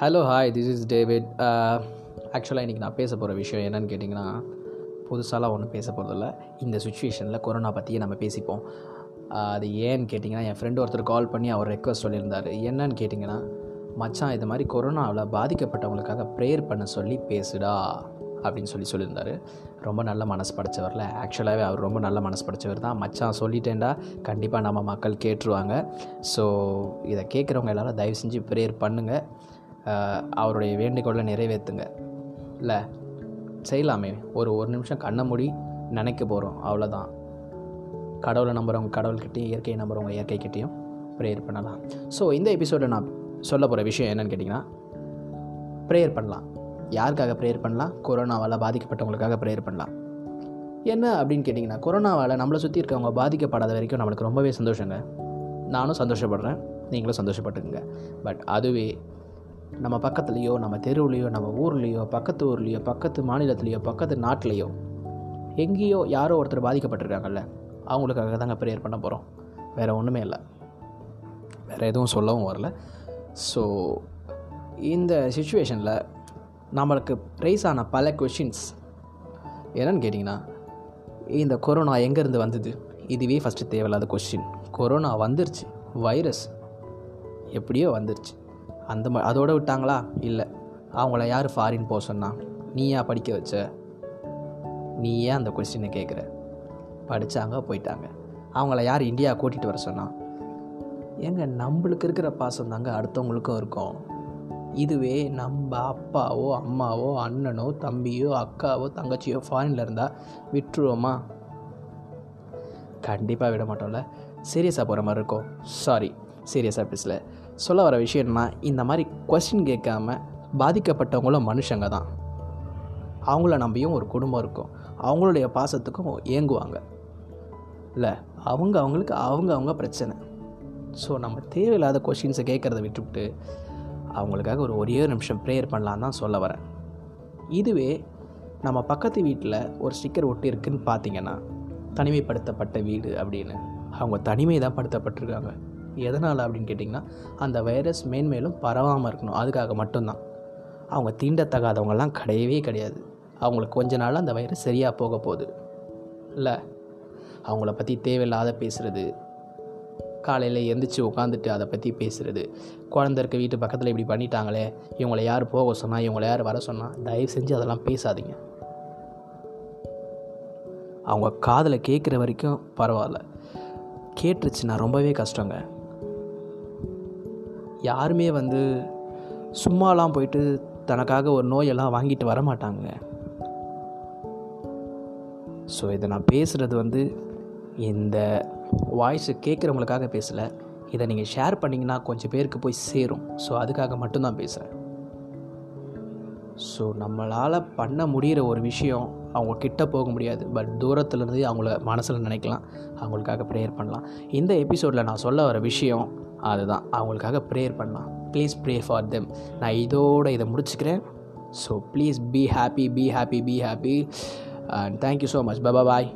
Hello hi this is David ஆக்சுவலாக இன்றைக்கி நான் பேச போகிற விஷயம் என்னென்னு கேட்டிங்கன்னா புதுசாலாம் ஒன்றும் பேச போகிறதில்ல இந்த சுச்சுவேஷனில் கொரோனா பற்றியே நம்ம பேசிப்போம். Uh, அது ஏன்னு கேட்டிங்கன்னா என் ஃப்ரெண்டு ஒருத்தர் கால் பண்ணி அவர் ரெக்வஸ்ட் சொல்லியிருந்தார். என்னன்னு கேட்டிங்கன்னா மச்சான் இது மாதிரி கொரோனாவில் பாதிக்கப்பட்டவங்களுக்காக ப்ரேயர் பண்ண சொல்லி பேசுடா அப்படின்னு சொல்லி சொல்லியிருந்தார். ரொம்ப நல்ல மனசு படைச்சவரில். ஆக்சுவலாகவே அவர் ரொம்ப நல்ல மனசு படைச்சவர் தான். மச்சான் சொல்லிட்டேன்டா. கண்டிப்பாக நம்ம மக்கள் கேட்டுருவாங்க. ஸோ இதை கேட்குறவங்க எல்லாரும் தயவு செஞ்சு ப்ரேயர் பண்ணுங்கள் அவருடைய வேண்டுகோளை நிறைவேற்றுங்க இல்லை செய்யலாமே. ஒரு ஒரு நிமிஷம் கண்ணை மூடி நினைக்க போகிறோம் அவ்வளோதான் கடவுளை நம்புகிறவங்க கடவுள்கிட்டையும் இயற்கையை நம்புகிறவங்க இயற்கைக்கிட்டேயும் ப்ரேயர் பண்ணலாம். ஸோ இந்த எபிசோடில் நான் சொல்ல போகிற விஷயம் என்னென்னு கேட்டிங்கன்னா ப்ரேயர் பண்ணலாம். யாருக்காக ப்ரேயர் பண்ணலாம்? கொரோனாவால் பாதிக்கப்பட்டவங்களுக்காக ப்ரேயர் பண்ணலாம். என்ன அப்படின்னு கேட்டிங்கன்னா கொரோனாவால் நம்மளை சுற்றி இருக்கவங்க பாதிக்கப்படாத வரைக்கும் நம்மளுக்கு ரொம்பவே சந்தோஷங்க. நானும் சந்தோஷப்படுறேன். நீங்களும் சந்தோஷப்பட்டுக்குங்க. பட் அதுவே நம்ம பக்கத்துலேயோ நம்ம தெருவுலேயோ நம்ம ஊர்லேயோ பக்கத்து ஊர்லேயோ பக்கத்து மாநிலத்துலேயோ பக்கத்து நாட்டிலையோ எங்கேயோ யாரோ ஒருத்தர் பாதிக்கப்பட்டிருக்காங்கல்ல அவங்களுக்காக தாங்க ப்ரேயர் பண்ண போகிறோம் வேறு ஒன்றுமே இல்லை. வேறு எதுவும் சொல்லவும் வரல. ஸோ இந்த சுச்சுவேஷனில் நம்மளுக்கு ரைஸ் ஆன பல கொஷின்ஸ் என்னென்னு கேட்டிங்கன்னா இந்த கொரோனா எங்கேருந்து வந்தது? இதுவே ஃபஸ்ட்டு தேவையில்லாத கொஷின் கொரோனா வந்துருச்சு. வைரஸ் எப்படியோ வந்துருச்சு. அந்த மா அதோட விட்டாங்களா? இல்லை. அவங்கள யார் ஃபாரின் போக சொன்னா? நீயா படிக்க வச்ச? நீ ஏன் அந்த கொஸ்டினை கேட்குற படித்தாங்க போயிட்டாங்க. அவங்கள யார் இந்தியா கூட்டிகிட்டு வர சொன்னா? ஏங்க நம்மளுக்கு இருக்கிற பாசம் தாங்க அடுத்தவங்களுக்கும் இருக்கும். இதுவே நம்ம அப்பாவோ அம்மாவோ அண்ணனோ தம்பியோ அக்காவோ தங்கச்சியோ ஃபாரினில் இருந்தால் விட்டுருவோமா? கண்டிப்பாக விட மாட்டோம்ல. சீரியஸாக போகிற மாதிரி இருக்கும். சாரி சீரியஸாக பேசல. சொல்ல வர விஷயம்னா இந்த மாதிரி கொஸ்டின் கேட்காம பாதிக்கப்பட்டவங்களும் மனுஷங்க தான். அவங்கள நம்பியும் ஒரு குடும்பம் இருக்கும். அவங்களுடைய பாசத்துக்கும் ஏங்குவாங்க. இல்லை அவங்க அவங்களுக்கு அவங்க அவங்க பிரச்சனை. ஸோ நம்ம தேவையில்லாத கொஷின்ஸை கேட்குறத விட்டுவிட்டு அவங்களுக்காக ஒரு ஒரே நிமிஷம் ப்ரேயர் பண்ணலான்னு தான் சொல்ல வரேன். இதுவே நம்ம பக்கத்து வீட்டில் ஒரு ஸ்டிக்கர் ஒட்டி இருக்குன்னு பார்த்தீங்கன்னா தனிமைப்படுத்தப்பட்ட வீடு அப்படின்னு. அவங்க தனிமை தான் படுத்தப்பட்டிருக்காங்க. எதனால் அப்படின்னு கேட்டிங்கன்னா அந்த வைரஸ் மேன்மேலும் பரவாமல் இருக்கணும். அதுக்காக மட்டும்தான். அவங்க தீண்டத்தகாதவங்கெல்லாம் கிடையவே கிடையாது. அவங்களுக்கு கொஞ்ச நாள் அந்த வைரஸ் சரியாக போக போகுது. இல்லை அவங்கள பற்றி தேவையில்லாத பேசுகிறது காலையில் எந்திரிச்சு உட்காந்துட்டு அதை பற்றி பேசுகிறது குழந்த இருக்க வீட்டு பக்கத்தில் இப்படி பண்ணிட்டாங்களே இவங்களை யார் போக சொன்னால் இவங்களை யார் வர சொன்னால் தயவு செஞ்சு அதெல்லாம் பேசாதீங்க. அவங்க காதில் கேட்குற வரைக்கும் பரவாயில்ல. கேட்டுருச்சுன்னா ரொம்பவே கஷ்டங்க. யாருமே வந்து சும்மாலாம் போயிட்டு தனக்காக ஒரு நோயெல்லாம் வாங்கிட்டு வர மாட்டாங்க. ஸோ இதை நான் பேசுகிறது வந்து இந்த வாய்ஸை கேட்குறவங்களுக்காக பேசலை. இதை நீங்கள் ஷேர் பண்ணிங்கன்னா கொஞ்சம் பேருக்கு போய் சேரும். ஸோ அதுக்காக மட்டும்தான் பேசுகிறேன் ஸோ நம்மளால் பண்ண முடிகிற ஒரு விஷயம் அவங்க கிட்ட போக முடியாது. பட் தூரத்துலேருந்து அவங்கள மனசில் நினைக்கலாம். அவங்களுக்காக ப்ரேயர் பண்ணலாம். இந்த எபிசோடில் நான் சொல்ல வர விஷயம் அதுதான். அவங்களுக்காக ப்ரேயர் பண்ணலாம். ப்ளீஸ் ப்ரே ஃபார் தெம் நான் இதோட இதை முடிச்சுக்கிறேன். So please be happy be happy be happy and thank you so much bye